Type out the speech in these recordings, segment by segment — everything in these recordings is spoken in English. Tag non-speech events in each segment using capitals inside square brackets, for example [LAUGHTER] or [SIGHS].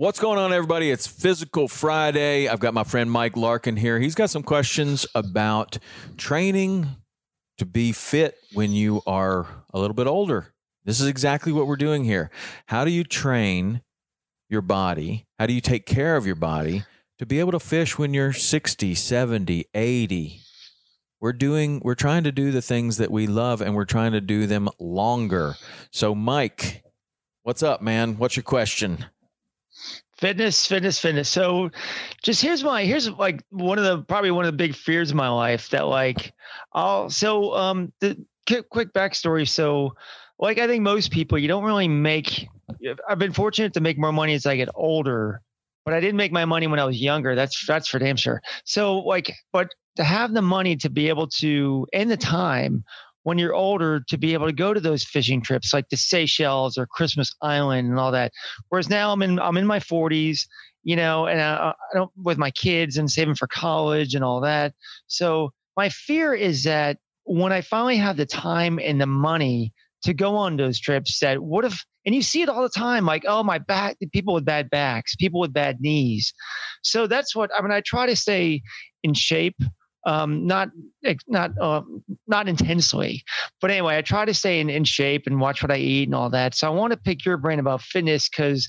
What's going on, everybody? It's Physical Friday. I've got my friend Mike Larkin here. He's got some questions about training to be fit when you are a little bit older. This is exactly what we're doing here. How do you train your body? How do you take care of your body to be able to fish when you're 60, 70, 80? We're doing we're trying to do the things that we love and we're trying to do them longer. So Mike, what's up, man? What's your question? Fitness fitness fitness. So just here's my here's like one of the probably one of the big fears of my life that like i'll so um the quick backstory. So like i think most people you don't really make i've been fortunate to make more money as i get older but i didn't make my money when i was younger. That's that's for damn sure. So like but to have the money to be able to and the time when you're older to be able to go to those fishing trips like the Seychelles or Christmas Island and all that. Whereas now I'm in I'm in my 40s, you know, and I, I don't with my kids and saving for college and all that. So my fear is that when I finally have the time and the money to go on those trips, that what if and you see it all the time like oh my back people with bad backs people with bad knees so that's what i mean i try to stay in shape um, not not uh, not intensely, but anyway, I try to stay in, in shape and watch what I eat and all that. So I want to pick your brain about fitness because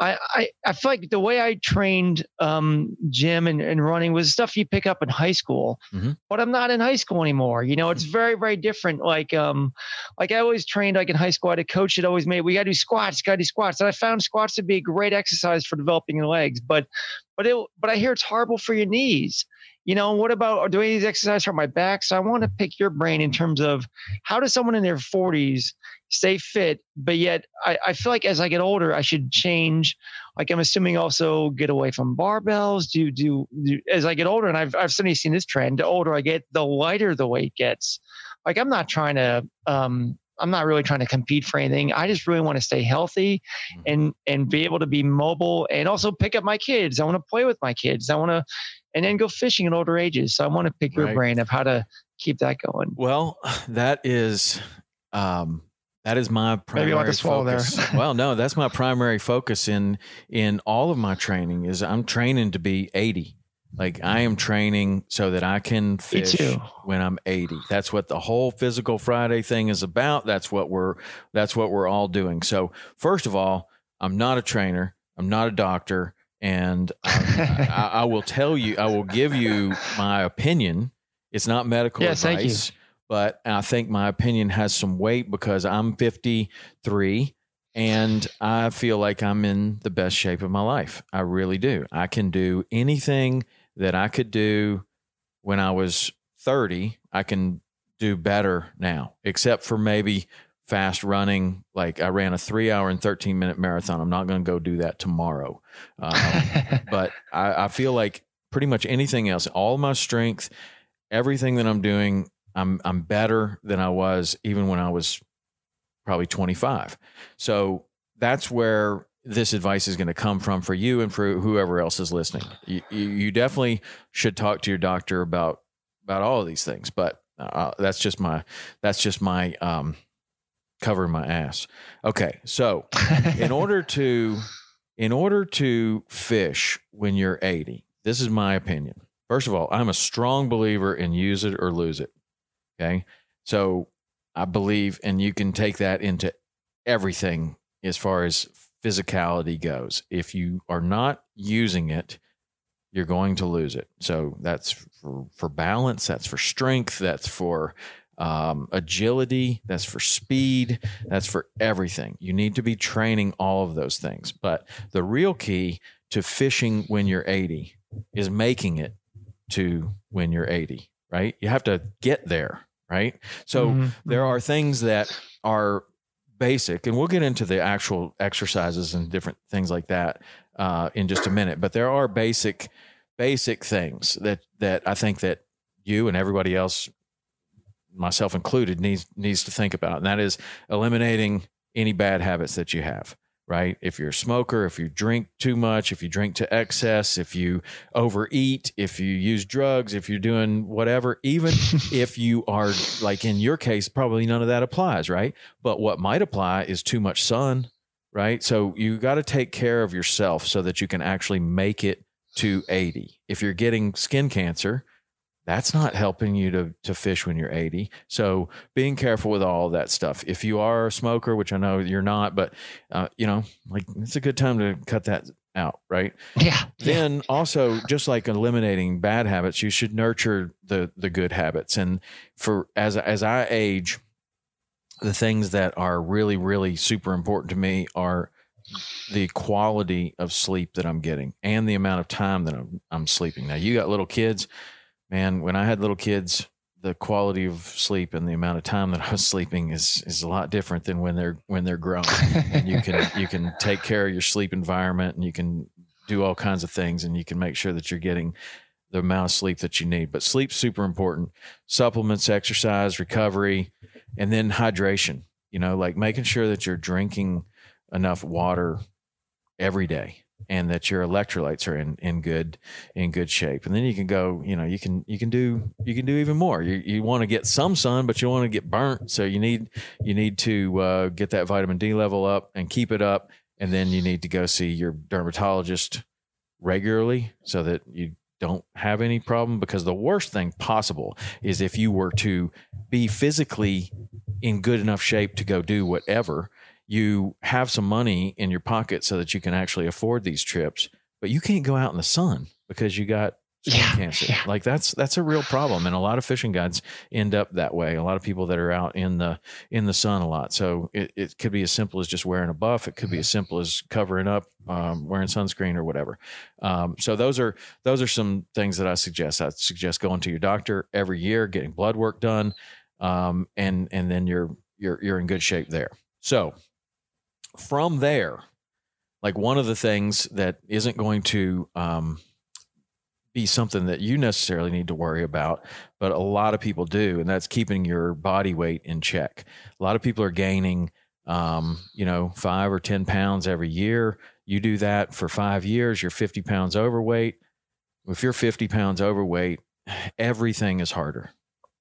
I, I, I feel like the way I trained um, gym and, and running was stuff you pick up in high school, mm-hmm. but I'm not in high school anymore. You know, it's very very different. Like um, like I always trained like in high school. I had a coach that always made we got to do squats, got to do squats, and I found squats to be a great exercise for developing your legs. But but it but I hear it's horrible for your knees you know, what about doing these exercises for my back? So I want to pick your brain in terms of how does someone in their 40s stay fit, but yet I, I feel like as I get older, I should change. Like I'm assuming also get away from barbells. Do do, do as I get older, and I've I've suddenly seen this trend. The older I get, the lighter the weight gets. Like I'm not trying to um, I'm not really trying to compete for anything. I just really want to stay healthy mm-hmm. and and be able to be mobile and also pick up my kids. I want to play with my kids. I want to and then go fishing in older ages. So I want to pick your right. brain of how to keep that going. Well, that is um that is my primary focus. [LAUGHS] well, no, that's my primary focus in in all of my training is I'm training to be 80. Like I am training so that I can fish when I'm 80. That's what the whole physical Friday thing is about. That's what we're that's what we're all doing. So, first of all, I'm not a trainer. I'm not a doctor. And um, I, I, will tell you, I will give you my opinion. It's not medical yes, advice, but I think my opinion has some weight because I'm 53 and I feel like I'm in the best shape of my life. I really do. I can do anything that I could do when I was 30. I can do better now, except for maybe fast running. Like I ran a three hour and 13 minute marathon. I'm not going to go do that tomorrow. Um, [LAUGHS] but I, I, feel like pretty much anything else, all my strength, everything that I'm doing, I'm, I'm better than I was even when I was probably 25. So that's where this advice is going to come from for you and for whoever else is listening. You, you definitely should talk to your doctor about about all of these things, but uh, that's just my that's just my um, covering my ass. Okay, so in [LAUGHS] order to in order to fish when you're 80, this is my opinion. First of all, I'm a strong believer in use it or lose it. Okay, so I believe, and you can take that into everything as far as physicality goes. If you are not using it, you're going to lose it. So that's for, for balance, that's for strength, that's for um, agility, that's for speed, that's for everything. You need to be training all of those things. But the real key to fishing when you're 80 is making it to when you're 80, right? You have to get there, right? So mm-hmm. there are things that are basic, and we'll get into the actual exercises and different things like that uh, in just a minute. But there are basic, basic things that that I think that you and everybody else, myself included, needs needs to think about, and that is eliminating any bad habits that you have right? If you're a smoker, if you drink too much, if you drink to excess, if you overeat, if you use drugs, if you're doing whatever, even [LAUGHS] if you are like in your case, probably none of that applies, right? But what might apply is too much sun, right? So you got to take care of yourself so that you can actually make it to 80. If you're getting skin cancer, that's not helping you to to fish when you're 80 so being careful with all that stuff if you are a smoker which i know you're not but uh, you know like it's a good time to cut that out right yeah then yeah. also just like eliminating bad habits you should nurture the the good habits and for as as i age the things that are really really super important to me are the quality of sleep that I'm getting and the amount of time that I'm, I'm sleeping. Now, you got little kids man, when I had little kids, the quality of sleep and the amount of time that I was sleeping is is a lot different than when they're when they're grown. and you can you can take care of your sleep environment and you can do all kinds of things and you can make sure that you're getting the amount of sleep that you need. But sleep's super important. Supplements, exercise, recovery, and then hydration. You know, like making sure that you're drinking enough water every day and that your electrolytes are in, in good in good shape. And then you can go you know you can you can do you can do even more. You, you want to get some sun but you want to get burnt. So you need you need to uh, get that vitamin d level up and keep it up. And then you need to go see your dermatologist regularly so that you don't have any problem. Because the worst thing possible is if you were to be physically in good enough shape to go do whatever you have some money in your pocket so that you can actually afford these trips, but you can't go out in the sun because you got skin yeah, cancer. Yeah. Like that's that's a real problem, and a lot of fishing guides end up that way. A lot of people that are out in the in the sun a lot. So it, it could be as simple as just wearing a buff. It could be as simple as covering up, um, wearing sunscreen or whatever. Um, so those are those are some things that I suggest. I suggest going to your doctor every year, getting blood work done, um, and and then you're you're you're in good shape there. So from there, like one of the things that isn't going to um, be something that you necessarily need to worry about, but a lot of people do, and that's keeping your body weight in check. A lot of people are gaining, um, you know, five or 10 pounds every year. You do that for five years, you're 50 pounds overweight. If you're 50 pounds overweight, everything is harder.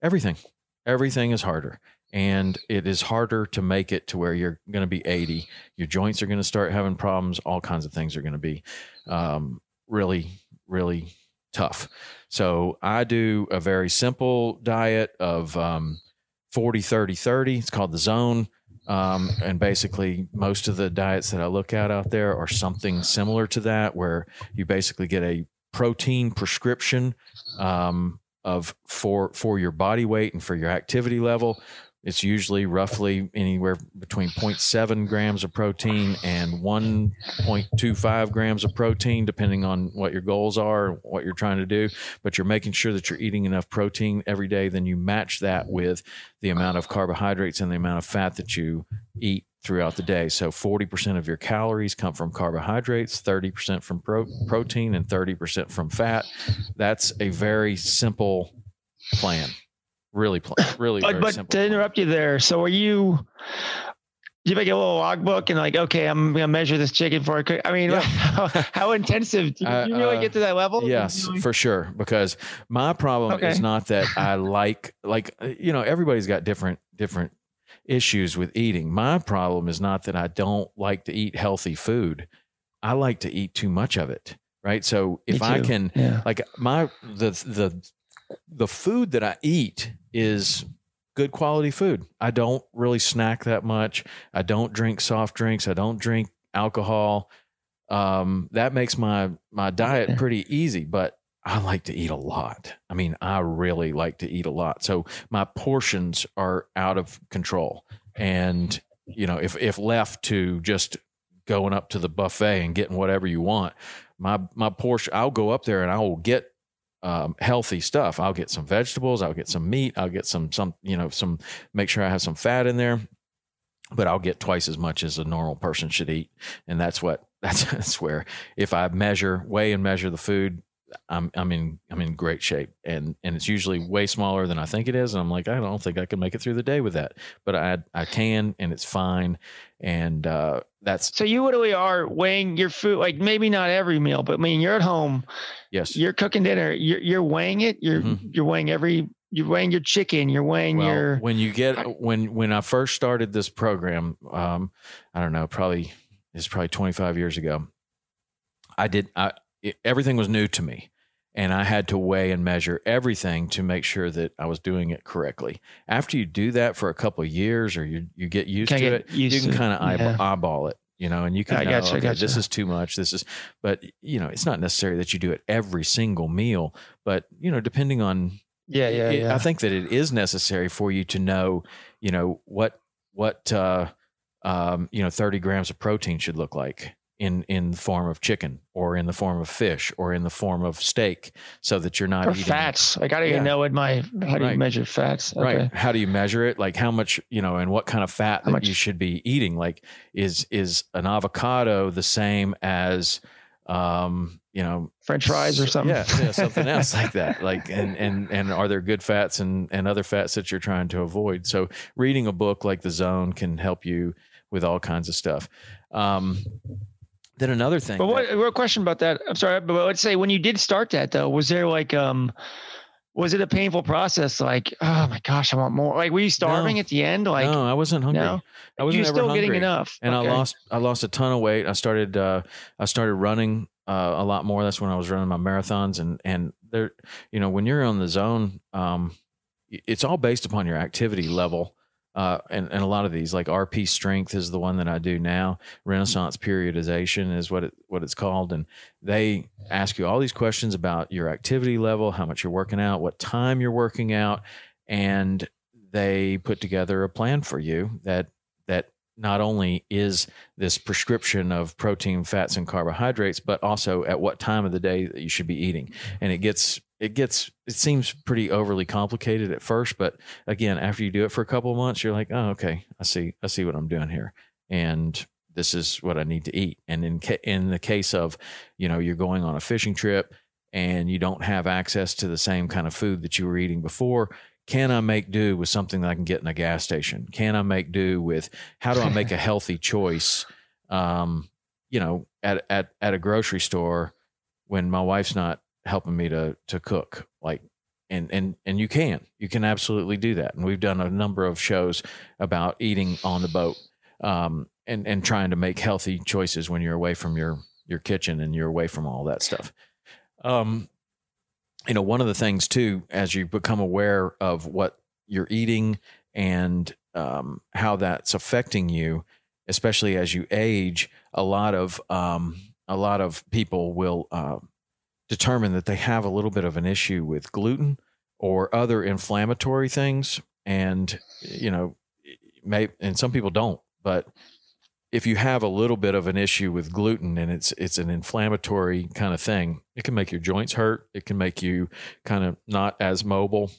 Everything. Everything is harder and it is harder to make it to where you're going to be 80 your joints are going to start having problems. All kinds of things are going to be um, really really tough. So i do a very simple diet of um, 40 30 30 it's called the zone. Um, and basically most of the diets that i look at out there are something similar to that where you basically get a protein prescription um, of for for your body weight and for your activity level it's usually roughly anywhere between 0.7 grams of protein and 1.25 grams of protein, depending on what your goals are, what you're trying to do. But you're making sure that you're eating enough protein every day. Then you match that with the amount of carbohydrates and the amount of fat that you eat throughout the day. So 40% of your calories come from carbohydrates, 30% from pro- protein, and 30% from fat. That's a very simple plan. Really, pl- [COUGHS] really. but but to plan. interrupt you there, so are you? you make a little logbook and like, okay, I'm gonna measure this chicken for a cook. I mean, yeah. [LAUGHS] how, how, intensive? [LAUGHS] Do you, uh, you really uh, get to that level? Yes, for sure. Because my problem okay. is not that [LAUGHS] I like like you know everybody's got different different issues with eating. My problem is not that I don't like to eat healthy food. I like to eat too much of it. Right. So if I can, yeah. like my the the the food that I eat is good quality food. I don't really snack that much. I don't drink soft drinks. I don't drink alcohol. Um, that makes my my diet pretty easy, but I like to eat a lot. I mean, I really like to eat a lot. So my portions are out of control. And, you know, if if left to just going up to the buffet and getting whatever you want, my my portion I'll go up there and I will get um, healthy stuff. I'll get some vegetables, I'll get some meat, I'll get some some you know some make sure I have some fat in there, but I'll get twice as much as a normal person should eat, and that's what that's [LAUGHS] that's where if I measure weigh and measure the food. I'm I'm in I'm in great shape. And and it's usually way smaller than I think it is. And I'm like I don't think I can make it through the day with that. But I I can and it's fine. And uh, that's so you literally are weighing your food like maybe not every meal but i mean you're at home yes. you're cooking dinner you're, you're weighing it you're mm-hmm. you're weighing every you're weighing your chicken you're weighing well, your when you get when when i first started this program um i don't know probably it's probably 25 years ago i did i it, everything was new to me and I had to weigh and measure everything to make sure that I was doing it correctly. After you do that for a couple of years, or you you get used can to it, used you can kind of eyeball, yeah. eyeball it, you know, and you can I know, gotcha, okay, this is too much. This is, but you know, it's not necessary that you do it every single meal, but you know, depending on, yeah, yeah, it, yeah. I think that it is necessary for you to know, you know, what what uh, um, you know, thirty grams of protein should look like in in the form of chicken or in the form of fish or in the form of steak so that you're not or eating fats. Do you yeah. know what my how do right. you measure fats? Okay. right how do you measure it? Like how much you know and what kind of fat that you should be eating? Like is is an avocado the same as um you know french fries or something? yeah, yeah something else [LAUGHS] like that. Like and and and are there good fats and and other fats that you're trying to avoid? So reading a book like the zone can help you with all kinds of stuff. Um then another thing. But what, Real question about that? I'm sorry, but let's say when you did start that though, was there like um was it a painful process? Like, oh my gosh, I want more. Like, were you starving no, at the end? Like, no, I wasn't hungry. No? I wasn't still hungry. getting enough. And okay. I lost, I lost a ton of weight. I started, uh, I started running uh, a lot more. That's when I was running my marathons. And and there, you know, when you're on the zone, um, it's all based upon your activity level uh, and, and a lot of these like RP strength is the one that I do now. Renaissance periodization is what it what it's called, and they ask you all these questions about your activity level, how much you're working out, what time you're working out, and they put together a plan for you that that not only is this prescription of protein, fats, and carbohydrates, but also at what time of the day that you should be eating. And it gets it gets it seems pretty overly complicated at first, but again, after you do it for a couple of months, you're like, oh, okay, I see, I see what I'm doing here, and this is what I need to eat. And in ca- in the case of, you know, you're going on a fishing trip and you don't have access to the same kind of food that you were eating before, can I make do with something that I can get in a gas station? Can I make do with how do I make a [LAUGHS] healthy choice? Um, you know, at at at a grocery store when my wife's not helping me to to cook like and and and you can you can absolutely do that. And we've done a number of shows about eating on the boat um, and and trying to make healthy choices when you're away from your your kitchen and you're away from all that stuff. Um you know one of the things too as you become aware of what you're eating and um, how that's affecting you especially as you age a lot of um, a lot of people will uh, determine that they have a little bit of an issue with gluten or other inflammatory things and you know, may and some people don't, but if you have a little bit of an issue with gluten and it's it's an inflammatory kind of thing, it can make your joints hurt. It can make you kind of not as mobile.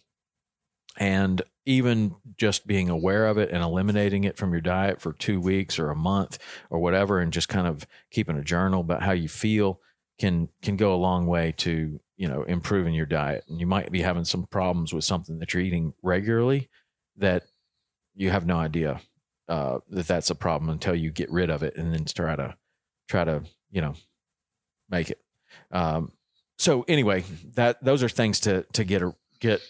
And even just being aware of it and eliminating it from your diet for two weeks or a month or whatever, and just kind of keeping a journal about how you feel can can go a long way to you know improving your diet. And you might be having some problems with something that you're eating regularly that you have no idea uh, that that's a problem until you get rid of it and then try to try to you know make it. Um, so anyway, that those are things to to get a, get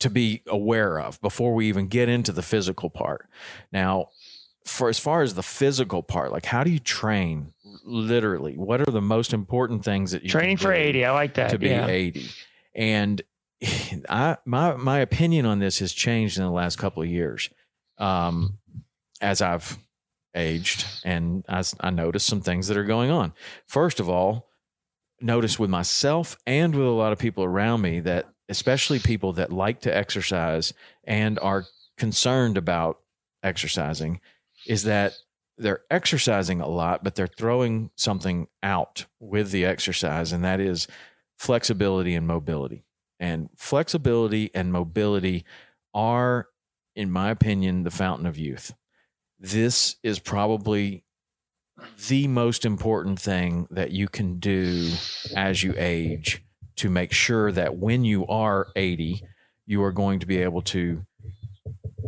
to be aware of before we even get into the physical part. Now, for as far as the physical part, like how do you train literally? What are the most important things that you training for 80? I like that. To be yeah. 80. And [SIGHS] I my my opinion on this has changed in the last couple of years. Um, as I've aged and I, I noticed some things that are going on. First of all, notice with myself and with a lot of people around me that especially people that like to exercise and are concerned about exercising is that they're exercising a lot but they're throwing something out with the exercise and that is flexibility and mobility and flexibility and mobility are in my opinion the fountain of youth this is probably the most important thing that you can do as you age to make sure that when you are 80, you are going to be able to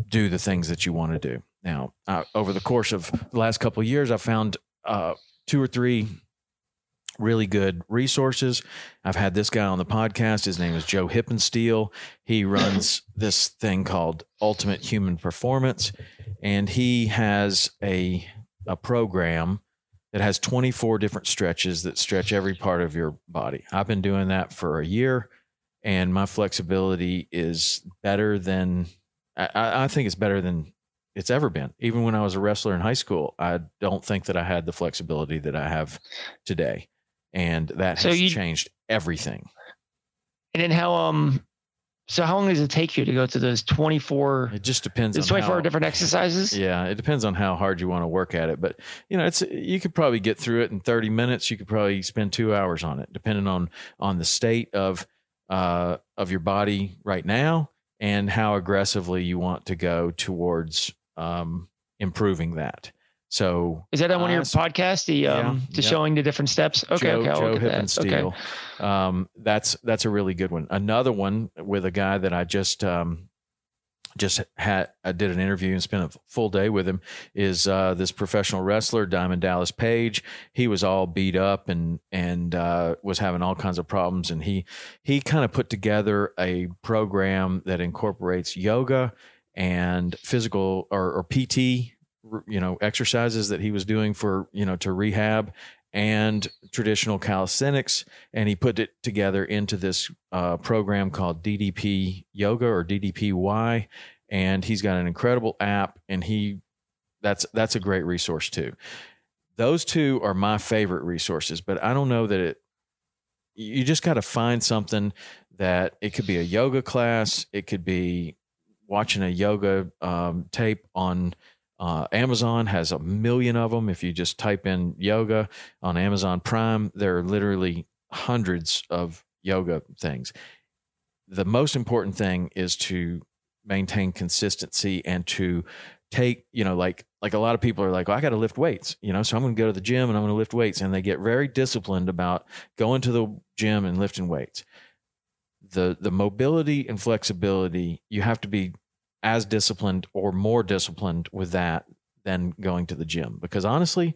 do the things that you want to do. Now, uh, over the course of the last couple of years, I found uh, two or three really good resources. I've had this guy on the podcast. His name is Joe Hippensteel. He runs this thing called Ultimate Human Performance and he has a a program that has 24 different stretches that stretch every part of your body. I've been doing that for a year and my flexibility is better than I, I think it's better than it's ever been. Even when I was a wrestler in high school, I don't think that I had the flexibility that I have today. And that so has you, changed everything. And then how um so how long does it take you to go to those 24? It just depends. It's 24 how, different exercises. Yeah, it depends on how hard you want to work at it. But you know, it's you could probably get through it in 30 minutes. You could probably spend two hours on it, depending on on the state of uh, of your body right now and how aggressively you want to go towards um, improving that. So is that on one of your podcasts? The um, yeah, showing the different steps. Okay, Joe, okay, Joe Hippensteel. Okay. Um, that's that's a really good one. Another one with a guy that I just um, just had I did an interview and spent a full day with him is uh, this professional wrestler Diamond Dallas Page. He was all beat up and and uh, was having all kinds of problems, and he he kind of put together a program that incorporates yoga and physical or, or PT you know exercises that he was doing for you know to rehab and traditional calisthenics. And he put it together into this uh, program called ddp yoga or ddpy and he's got an incredible app and he that's that's a great resource too. Those two are my favorite resources but i don't know that it you just got to find something that it could be a yoga class it could be watching a yoga um, tape on uh, Amazon has a million of them. If you just type in yoga on Amazon Prime, there are literally hundreds of yoga things. The most important thing is to maintain consistency and to take, you know, like like a lot of people are like, well, I got to lift weights, you know, so I'm going to go to the gym and I'm going to lift weights, and they get very disciplined about going to the gym and lifting weights. The the mobility and flexibility, you have to be as disciplined or more disciplined with that than going to the gym. Because honestly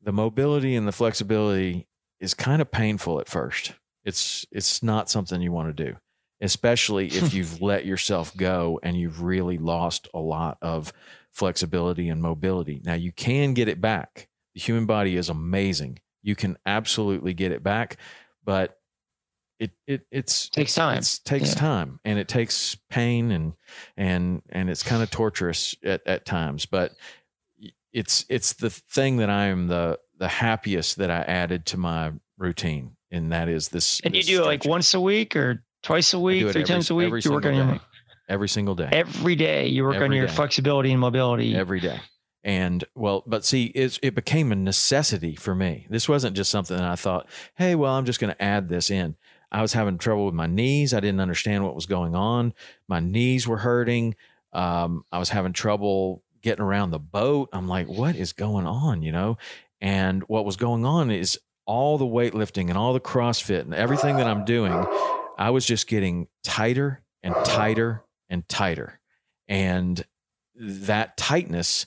the mobility and the flexibility is kind of painful at first. It's it's not something you want to do especially if [LAUGHS] you've let yourself go and you've really lost a lot of flexibility and mobility. Now you can get it back. The human body is amazing. You can absolutely get it back but it it it's takes time. It takes yeah. time, and it takes pain, and and and it's kind of torturous at, at times. But it's it's the thing that I am the the happiest that I added to my routine, and that is this. And this you do it like once a week or twice a week, three every, times a week. You work on your every single day. Every day you work every on your day. flexibility and mobility. Every day. And well, but see, it's, it became a necessity for me. This wasn't just something that I thought, hey, well, I'm just going to add this in. I was having trouble with my knees. I didn't understand what was going on. My knees were hurting. Um, I was having trouble getting around the boat. I'm like, what is going on? You know? And what was going on is all the weightlifting and all the CrossFit and everything that I'm doing, I was just getting tighter and tighter and tighter. And that tightness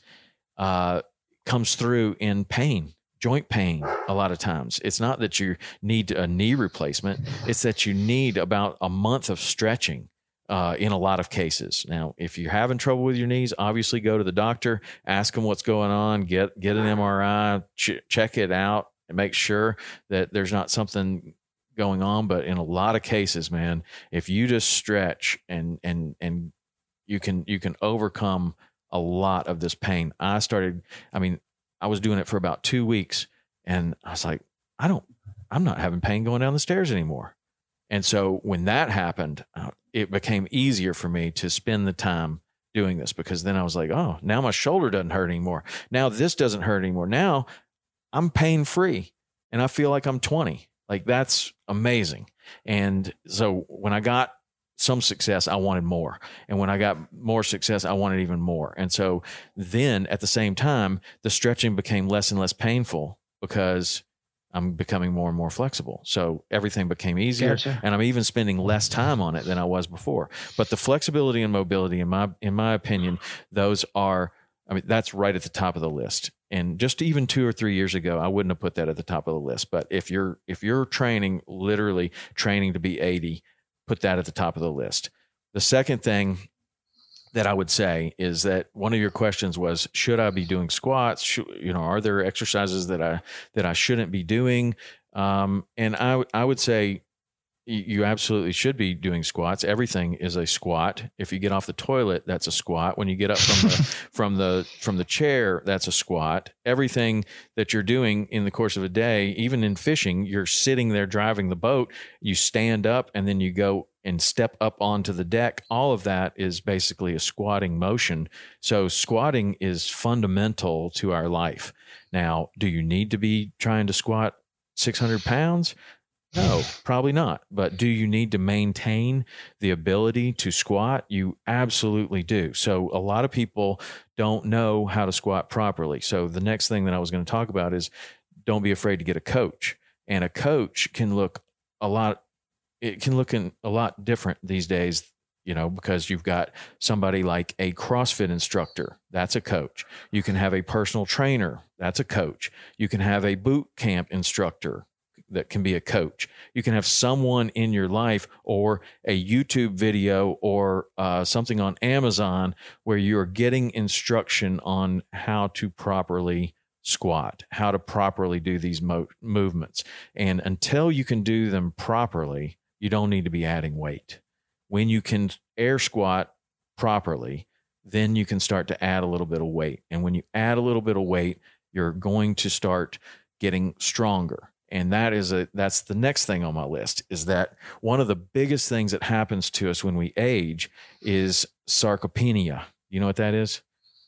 uh, comes through in pain, joint pain, a lot of times. It's not that you need a knee replacement, it's that you need about a month of stretching. Uh, in a lot of cases. Now, if you're having trouble with your knees, obviously go to the doctor, ask them what's going on, get get an MRI, ch- check it out, and make sure that there's not something going on. But in a lot of cases, man, if you just stretch and and and you can you can overcome a lot of this pain. I started, I mean, I was doing it for about two weeks and I was like, I don't, I'm not having pain going down the stairs anymore. And so when that happened, uh, it became easier for me to spend the time doing this because then I was like, oh, now my shoulder doesn't hurt anymore. Now this doesn't hurt anymore. Now I'm pain free and I feel like I'm 20. Like that's amazing. And so when I got some success, I wanted more. And when I got more success, I wanted even more. And so then at the same time, the stretching became less and less painful because I'm becoming more and more flexible. So everything became easier gotcha. and I'm even spending less time on it than I was before. But the flexibility and mobility in my in my opinion, those are I mean that's right at the top of the list. And just even 2 or 3 years ago, I wouldn't have put that at the top of the list. But if you're if you're training literally training to be 80, put that at the top of the list. The second thing that I would say is that one of your questions was should I be doing squats should, you know are there exercises that I that I shouldn't be doing um, and I I would say you absolutely should be doing squats. Everything is a squat. If you get off the toilet, that's a squat. When you get up from the [LAUGHS] from the from the chair, that's a squat. Everything that you're doing in the course of a day, even in fishing, you're sitting there driving the boat, you stand up and then you go and step up onto the deck. All of that is basically a squatting motion. So squatting is fundamental to our life. Now, do you need to be trying to squat 600 pounds? No, [LAUGHS] probably not. But do you need to maintain the ability to squat? You absolutely do. So a lot of people don't know how to squat properly. So the next thing that I was going to talk about is don't be afraid to get a coach. And a coach can look a lot it can look in a lot different these days you know, because you've got somebody like a CrossFit instructor, that's a coach. You can have a personal trainer, that's a coach. You can have a boot camp instructor, that can be a coach. You can have someone in your life or a YouTube video or uh, something on Amazon where you're getting instruction on how to properly squat, how to properly do these mo- movements. And until you can do them properly, you don't need to be adding weight. When you can air squat properly, then you can start to add a little bit of weight. And when you add a little bit of weight, you're going to start getting stronger and that is a that's the next thing on my list is that one of the biggest things that happens to us when we age is sarcopenia you know what that is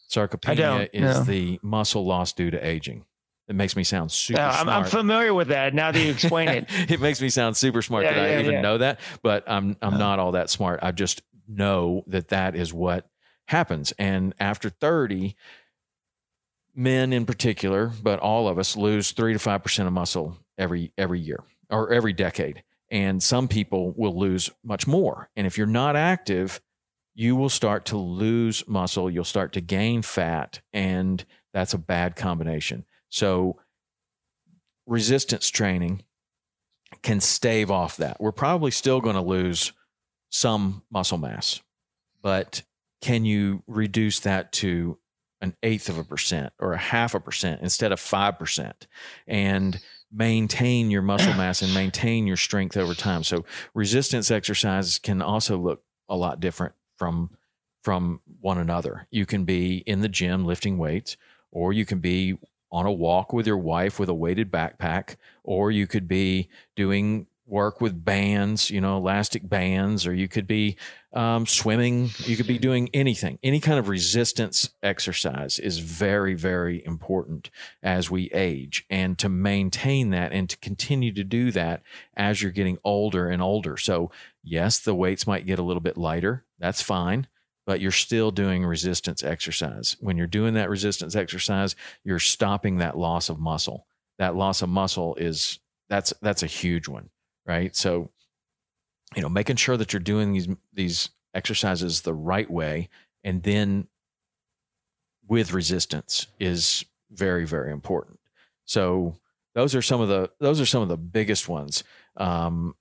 sarcopenia is no. the muscle loss due to aging it makes me sound super I'm, smart. I'm familiar with that now that you explain it. [LAUGHS] it makes me sound super smart yeah, that yeah, I even yeah. know that, but I'm I'm uh. not all that smart. I just know that that is what happens. And after 30, men in particular, but all of us lose 3 to 5% of muscle every every year or every decade. And some people will lose much more. And if you're not active, you will start to lose muscle, you'll start to gain fat, and that's a bad combination. So resistance training can stave off that. We're probably still going to lose some muscle mass, but can you reduce that to an eighth of a percent or a half a percent instead of 5%? And maintain your muscle mass and maintain your strength over time. So resistance exercises can also look a lot different from from one another. You can be in the gym lifting weights or you can be on a walk with your wife with a weighted backpack or you could be doing work with bands, you know, elastic bands, or you could be um, swimming. You could be doing anything. Any kind of resistance exercise is very, very important as we age and to maintain that and to continue to do that as you're getting older and older. So, yes, the weights might get a little bit lighter. That's fine. But you're still doing resistance exercise. When you're doing that resistance exercise, you're stopping that loss of muscle. That loss of muscle is that's that's a huge one right? So, you know, making sure that you're doing these these exercises the right way and then with resistance is very very important. So, those are some of the those are some of the biggest ones. Um,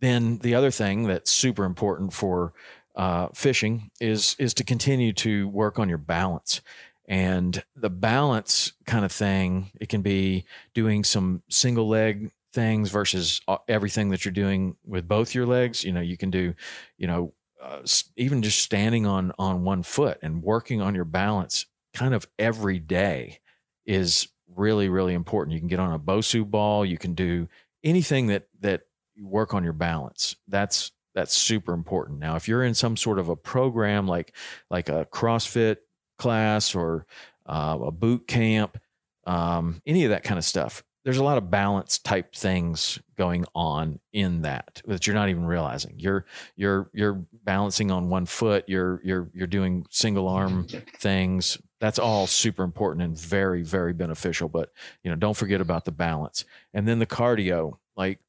then the other thing that's super important for uh, fishing is is to continue to work on your balance and the balance kind of thing it can be doing some single leg things versus uh, everything that you're doing with both your legs. You know, you can do, you know, uh, even just standing on on one foot and working on your balance kind of every day is really really important. You can get on a Bosu ball. You can do anything that that you work on your balance. That's that's super important. Now, if you're in some sort of a program like like a CrossFit class or uh, a boot camp, um, any of that kind of stuff, there's a lot of balance type things going on in that that you're not even realizing. You're you're you're balancing on one foot. You're you're you're doing single arm things. That's all super important and very very beneficial. But you know, don't forget about the balance. And then the cardio. Like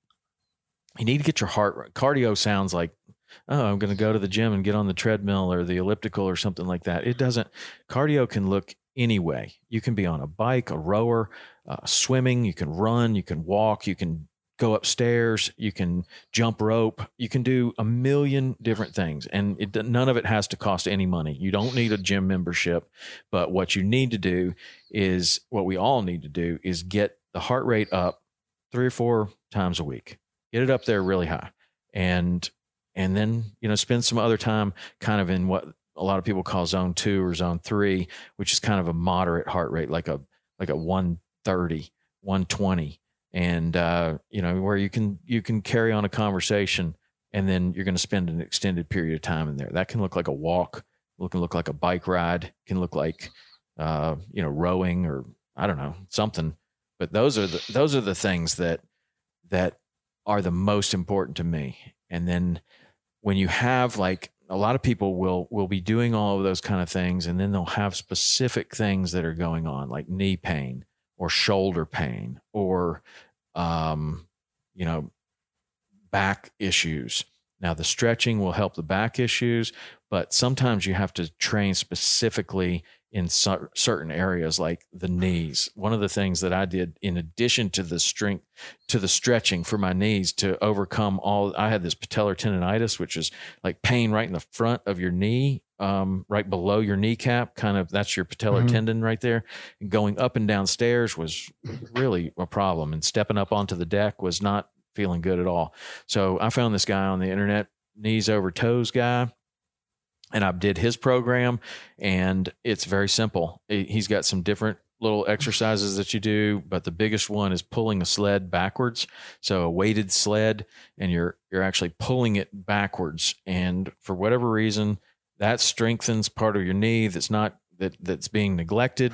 you need to get your heart. Cardio sounds like oh, I'm going to go to the gym and get on the treadmill or the elliptical or something like that. It doesn't. Cardio can look anyway. You can be on a bike, a rower, uh, swimming, you can run, you can walk, you can go upstairs, you can jump rope, you can do a million different things. And it, none of it has to cost any money. You don't need a gym membership. But what you need to do is what we all need to do is get the heart rate up three or four times a week, get it up there really high. And and then you know spend some other time kind of in what a lot of people call zone two or zone three, which is kind of a moderate heart rate, like a like a 130, 120. And uh, you know, where you can you can carry on a conversation and then you're going to spend an extended period of time in there. That can look like a walk, it can look like a bike ride, can look like uh, you know, rowing or I don't know, something. But those are the those are the things that that are the most important to me. And then when you have like a lot of people will will be doing all of those kind of things and then they'll have specific things that are going on like knee pain or shoulder pain or um, you know back issues. Now the stretching will help the back issues but sometimes you have to train specifically in certain areas like the knees. One of the things that I did in addition to the strength to the stretching for my knees to overcome all I had this patellar tendonitis which is like pain right in the front of your knee um, right below your kneecap kind of that's your patellar mm-hmm. tendon right there and going up and down stairs was really a problem and stepping up onto the deck was not feeling good at all. So I found this guy on the internet knees over toes guy and I did his program, and it's very simple. He's got some different little exercises that you do, but the biggest one is pulling a sled backwards. So a weighted sled, and you're you're actually pulling it backwards, and for whatever reason, that strengthens part of your knee that's not that that's being neglected,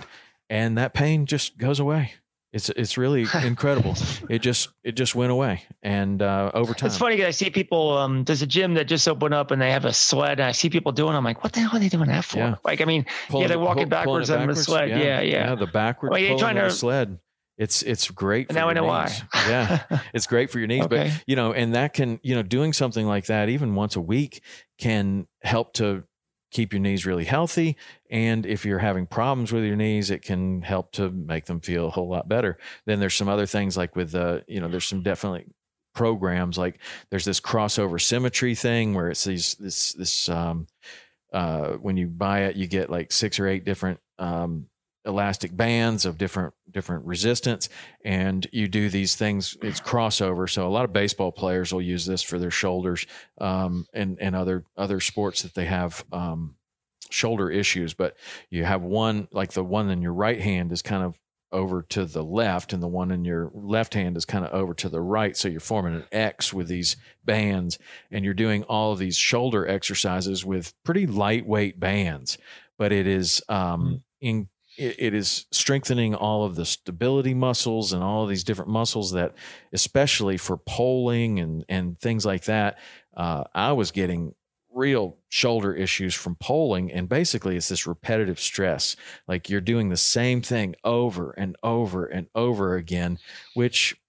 and that pain just goes away. It's it's really [LAUGHS] incredible. it just it just went away, and uh, over time. It's funny because I see people. Um, there's a gym that just opened up, and they have a sled. And I see people doing. I'm like, what the hell are they doing that for? Yeah. Like, I mean, pulling yeah, they're walking backwards, on the sled. Yeah, yeah, yeah. yeah the backwards well, pulling trying to, sled. It's it's great. For now I know knees. why. yeah, [LAUGHS] it's great for your knees. Okay. But you know, and that can you know doing something like that even once a week can help to keep your knees really healthy. And if you're having problems with your knees, it can help to make them feel a whole lot better. Then there's some other things like with, uh, you know, there's some definitely programs like there's this crossover symmetry thing where it's these, this, this, um, uh, when you buy it, you get like six or eight different, um, elastic bands of different different resistance and you do these things it's crossover. So a lot of baseball players will use this for their shoulders um, and and other other sports that they have um, shoulder issues. But you have one like the one in your right hand is kind of over to the left and the one in your left hand is kind of over to the right. So you're forming an x with these bands and you're doing all of these shoulder exercises with pretty lightweight bands. But it is um, mm-hmm. in it, it is strengthening all of the stability muscles and all of these different muscles that especially for poling and and things like that uh, i was getting real shoulder issues from poling. and basically it's this repetitive stress like you're doing the same thing over and over and over again which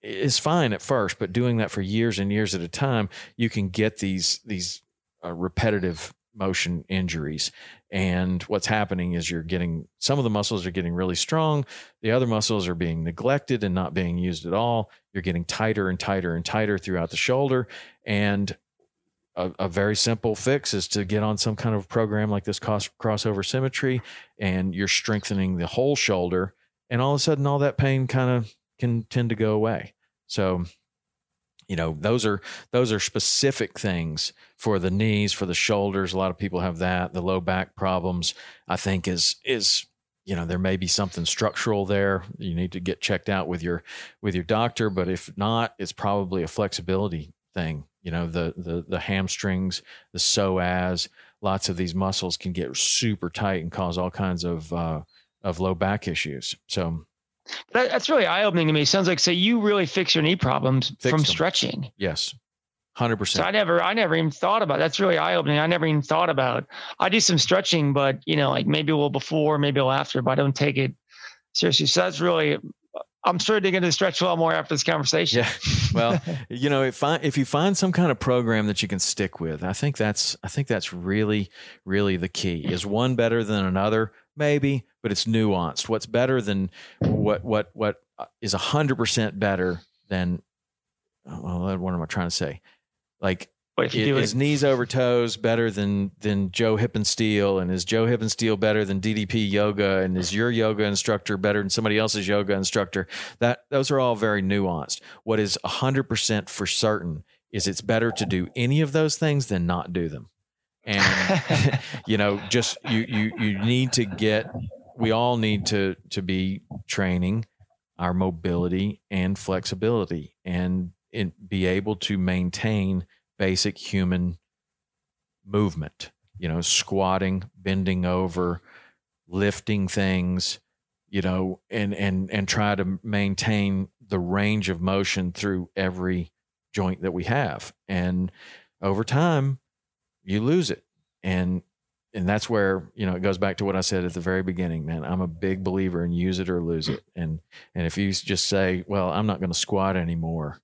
is fine at first but doing that for years and years at a time you can get these these uh, repetitive motion injuries. And what's happening is you're getting some of the muscles are getting really strong. The other muscles are being neglected and not being used at all. You're getting tighter and tighter and tighter throughout the shoulder. And a, a, very simple fix is to get on some kind of program like this cross, crossover symmetry and you're strengthening the whole shoulder. And all of a sudden all that pain kind of can tend to go away. So you know those are those are specific things for the knees for the shoulders. A lot of people have that. The low back problems i think is is you know there may be something structural there. You need to get checked out with your with your doctor. But if not it's probably a flexibility thing. You know the the the hamstrings the psoas lots of these muscles can get super tight and cause all kinds of uh, of low back issues. So that, that's really eye opening to me. It sounds like so you really fix your knee problems from them. stretching. Yes. Hundred percent. So I never, I never even thought about. That's really eye opening. I never even thought about. I do some stretching, but you know, like maybe a little before, maybe a little after, but I don't take it seriously. So that's really. I'm sure they're going to stretch a lot more after this conversation. Yeah. Well, [LAUGHS] you know, if I, if you find some kind of program that you can stick with, I think that's I think that's really really the key. Is one better than another? Maybe, but it's nuanced. What's better than what what what a hundred percent better than? Well, what am I trying to say? Like is knees over toes better than than Joe Hippensteel, and Steel, and is Joe Hippensteel better than DDP yoga, and is your yoga instructor better than somebody else's yoga instructor? That those are all very nuanced. What is hundred percent for certain is it's better to do any of those things than not do them. And [LAUGHS] you know, just you you you need to get we all need to to be training our mobility and flexibility and be able to maintain basic human movement you know squatting bending over lifting things you know and and and try to maintain the range of motion through every joint that we have. And over time you lose it and and that's where you know it goes back to what I said at the very beginning, man. I'm a big believer in use it or lose it, and and if you just say, well, I'm not going to squat anymore,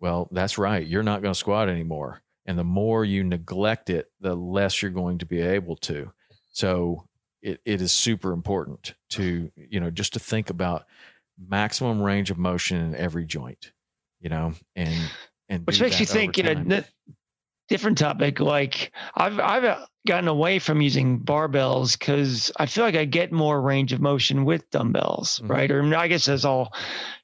well, that's right, you're not going to squat anymore, and the more you neglect it, the less you're going to be able to. So it, it is super important to you know just to think about maximum range of motion in every joint, you know, and and which makes you think, you know, different topic. Like I've I've gotten away from using barbells because I feel like I get more range of motion with dumbbells, mm-hmm. right? Or I guess there's all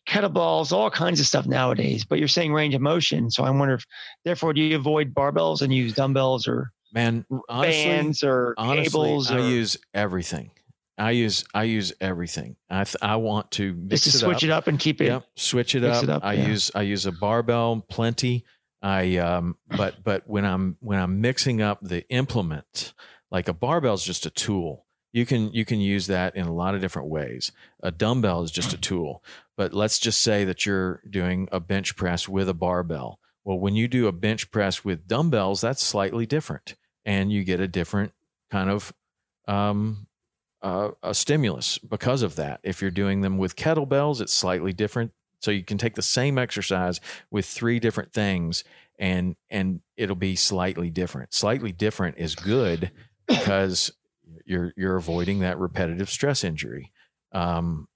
kettlebells, all kinds of stuff nowadays. But you're saying range of motion, so I wonder if therefore do you avoid barbells and use dumbbells or man honestly, bands or honestly, cables? I use everything. I use I use everything. I th- I want to just to switch up. it up and keep it. Yep, switch it up. It up. I yeah. use I use a barbell plenty. I um, but but when I'm when I'm mixing up the implement, like a barbell is just a tool. You can you can use that in a lot of different ways. A dumbbell is just a tool. But let's just say that you're doing a bench press with a barbell. Well, when you do a bench press with dumbbells, that's slightly different, and you get a different kind of um, uh, a stimulus because of that. If you're doing them with kettlebells, it's slightly different so you can take the same exercise with three different things and and it'll be slightly different. Slightly different is good because you're you're avoiding that repetitive stress injury. Um,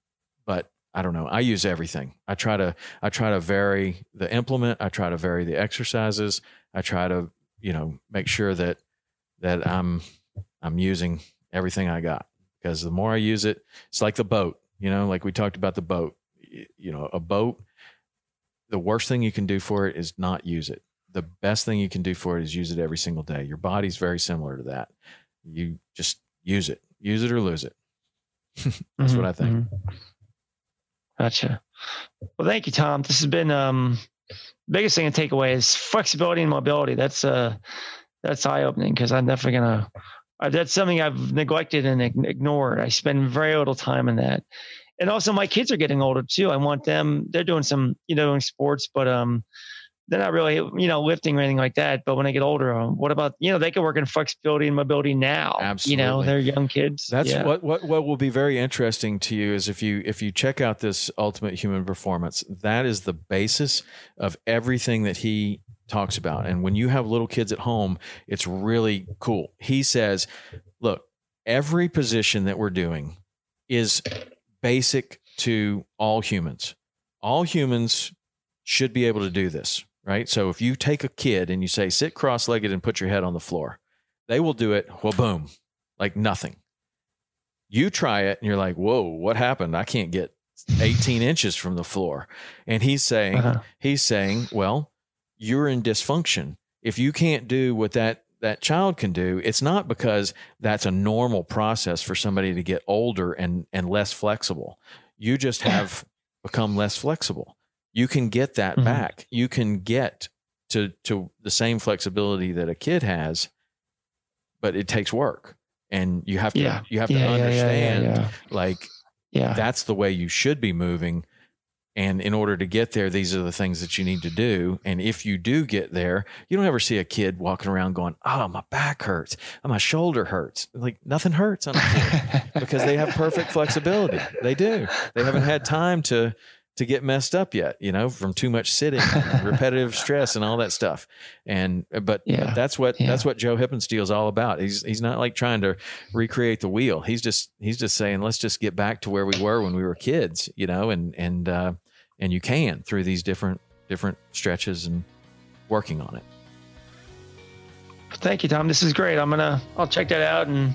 but I don't know. I use everything. I try to I try to vary the implement. I try to vary the exercises. I try to you know make sure that that I'm I'm using everything I got because the more I use it, it's like the boat. You know, like we talked about the boat you know, a boat, the worst thing you can do for it is not use it. The best thing you can do for it is use it every single day. Your body's very similar to that. You just use it, use it or lose it. [LAUGHS] That's mm-hmm, what I think. Mm-hmm. Gotcha. Well, thank you, Tom. This has been um biggest thing to take away is flexibility and mobility. That's uh that's eye opening because I'm definitely gonna. That's something I've neglected and ignored. I spend very little time in that, and also my kids are getting older too. I want them. They're doing some, you know, doing sports, but um, they're not really, you know, lifting or anything like that. But when they get older, um, what about, you know, they can work in flexibility and mobility now. Absolutely. You know, they're young kids. That's yeah. what, what, what will be very interesting to you is if you, if you check out this ultimate human performance, that is the basis of everything that he talks about. And when you have little kids at home, it's really cool. He says, look, every position that we're doing is basic to all humans. All humans should be able to do this right? So if you take a kid and you say, sit cross legged and put your head on the floor, they will do it, well, boom, like nothing. You try it and you're like, whoa, what happened? I can't get 18 inches from the floor. And he's saying, uh-huh. he's saying, well, you're in dysfunction. If you can't do what that that child can do, it's not because that's a normal process for somebody to get older and and less flexible. You just have become less flexible you can get that mm-hmm. back. You can get to to the same flexibility that a kid has, but it takes work, and you have to yeah. you have yeah, to understand yeah, like yeah that's the way you should be moving. And in order to get there, these are the things that you need to do. And if you do get there, you don't ever see a kid walking around going, "Oh, my back hurts, oh, my shoulder hurts." Like nothing hurts on a kid [LAUGHS] because they have perfect flexibility. They do. They haven't had time to to get messed up yet, you know, from too much sitting, [LAUGHS] repetitive stress, and all that stuff. And uh, but, yeah. but that's what yeah. that's what Joe Hippensteel is all about. He's he's not like trying to recreate the wheel. He's just he's just saying let's just get back to where we were when we were kids, you know, and and uh, and you can through these different different stretches and working on it. Thank you, Tom. This is great. I'm gonna I'll check that out and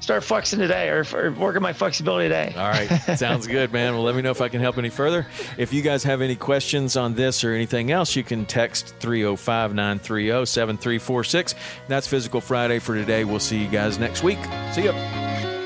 start flexing today or, or working my flexibility today. All right, [LAUGHS] sounds good, man. Well, let me know if I can help any further. If you guys have any questions on this or anything else, you can text 305 930 7346. That's Physical Friday for today. We'll see you guys next week. See you.